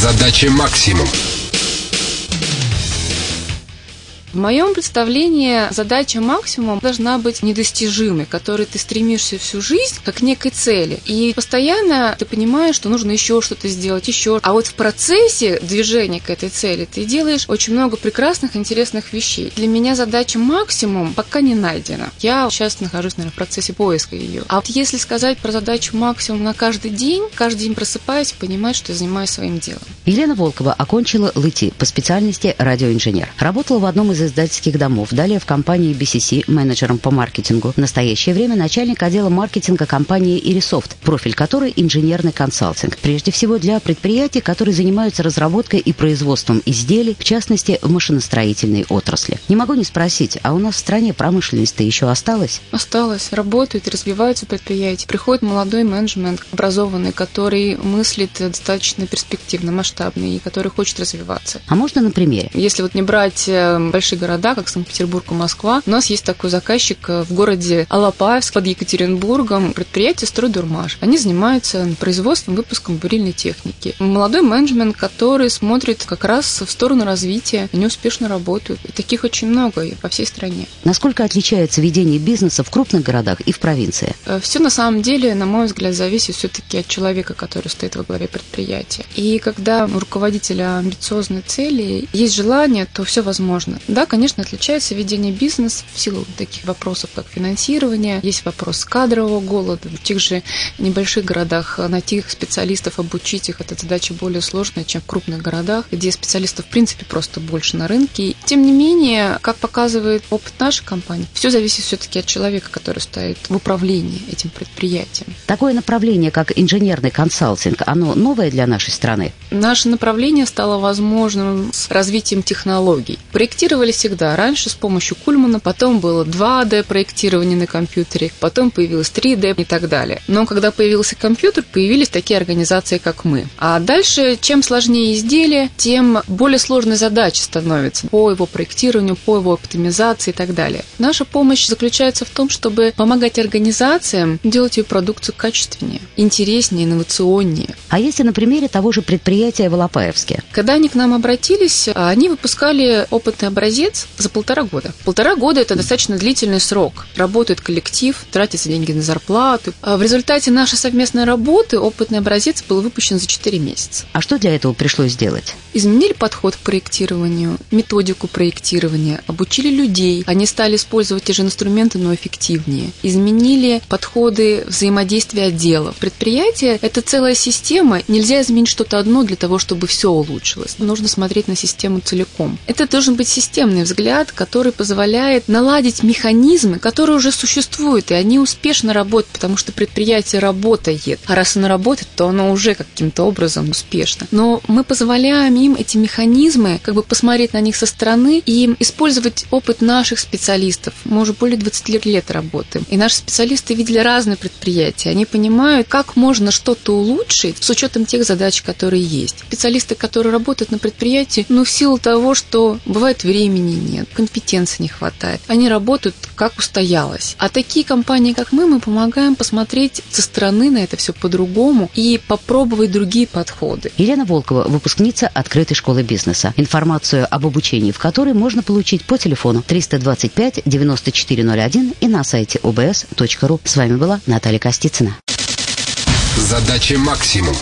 Задача максимум. В моем представлении задача максимум должна быть недостижимой, которой ты стремишься всю жизнь, как к некой цели. И постоянно ты понимаешь, что нужно еще что-то сделать, еще. А вот в процессе движения к этой цели ты делаешь очень много прекрасных, интересных вещей. Для меня задача максимум пока не найдена. Я сейчас нахожусь, наверное, в процессе поиска ее. А вот если сказать про задачу максимум на каждый день, каждый день просыпаясь, понимать, что я занимаюсь своим делом. Елена Волкова окончила ЛИТИ по специальности радиоинженер. Работала в одном из из издательских домов, далее в компании BCC менеджером по маркетингу. В настоящее время начальник отдела маркетинга компании Irisoft, профиль которой инженерный консалтинг. Прежде всего для предприятий, которые занимаются разработкой и производством изделий, в частности в машиностроительной отрасли. Не могу не спросить, а у нас в стране промышленность-то еще осталась? Осталась. Работают развиваются предприятия. Приходит молодой менеджмент, образованный, который мыслит достаточно перспективно, масштабно и который хочет развиваться. А можно на примере? Если вот не брать э, большие большие города, как Санкт-Петербург и Москва. У нас есть такой заказчик э, в городе Алапаевск под Екатеринбургом, предприятие «Стройдурмаш». Они занимаются производством, выпуском бурильной техники. Молодой менеджмент, который смотрит как раз в сторону развития, они успешно работают. И таких очень много и по всей стране. Насколько отличается ведение бизнеса в крупных городах и в провинции? Э, Все на самом деле, на мой взгляд, зависит все-таки от человека, который стоит во главе предприятия. И когда у руководителя амбициозные цели, есть желание, то все возможно. Да, да, конечно, отличается ведение бизнеса в силу таких вопросов, как финансирование. Есть вопрос кадрового голода. В тех же небольших городах найти специалистов, обучить их, эта задача более сложная, чем в крупных городах, где специалистов, в принципе, просто больше на рынке. Тем не менее, как показывает опыт нашей компании, все зависит все-таки от человека, который стоит в управлении этим предприятием. Такое направление, как инженерный консалтинг, оно новое для нашей страны? Наше направление стало возможным с развитием технологий. Проектировали делали всегда. Раньше с помощью Кульмана, потом было 2D проектирование на компьютере, потом появилось 3D и так далее. Но когда появился компьютер, появились такие организации, как мы. А дальше, чем сложнее изделие, тем более сложной задачей становится по его проектированию, по его оптимизации и так далее. Наша помощь заключается в том, чтобы помогать организациям делать ее продукцию качественнее, интереснее, инновационнее. А если на примере того же предприятия в Алапаевске? Когда они к нам обратились, они выпускали опытный образец образец за полтора года. Полтора года – это достаточно длительный срок. Работает коллектив, тратятся деньги на зарплату. А в результате нашей совместной работы опытный образец был выпущен за 4 месяца. А что для этого пришлось сделать? Изменили подход к проектированию, методику проектирования, обучили людей. Они стали использовать те же инструменты, но эффективнее. Изменили подходы взаимодействия отделов. Предприятие – это целая система. Нельзя изменить что-то одно для того, чтобы все улучшилось. Нужно смотреть на систему целиком. Это должен быть система системный взгляд, который позволяет наладить механизмы, которые уже существуют, и они успешно работают, потому что предприятие работает. А раз оно работает, то оно уже каким-то образом успешно. Но мы позволяем им эти механизмы как бы посмотреть на них со стороны и использовать опыт наших специалистов. Мы уже более 20 лет работаем. И наши специалисты видели разные предприятия. Они понимают, как можно что-то улучшить с учетом тех задач, которые есть. Специалисты, которые работают на предприятии, ну, в силу того, что бывает времени, времени нет, компетенции не хватает. Они работают как устоялось. А такие компании, как мы, мы помогаем посмотреть со стороны на это все по-другому и попробовать другие подходы. Елена Волкова, выпускница открытой школы бизнеса. Информацию об обучении в которой можно получить по телефону 325 9401 и на сайте obs.ru. С вами была Наталья Костицына. Задача максимум.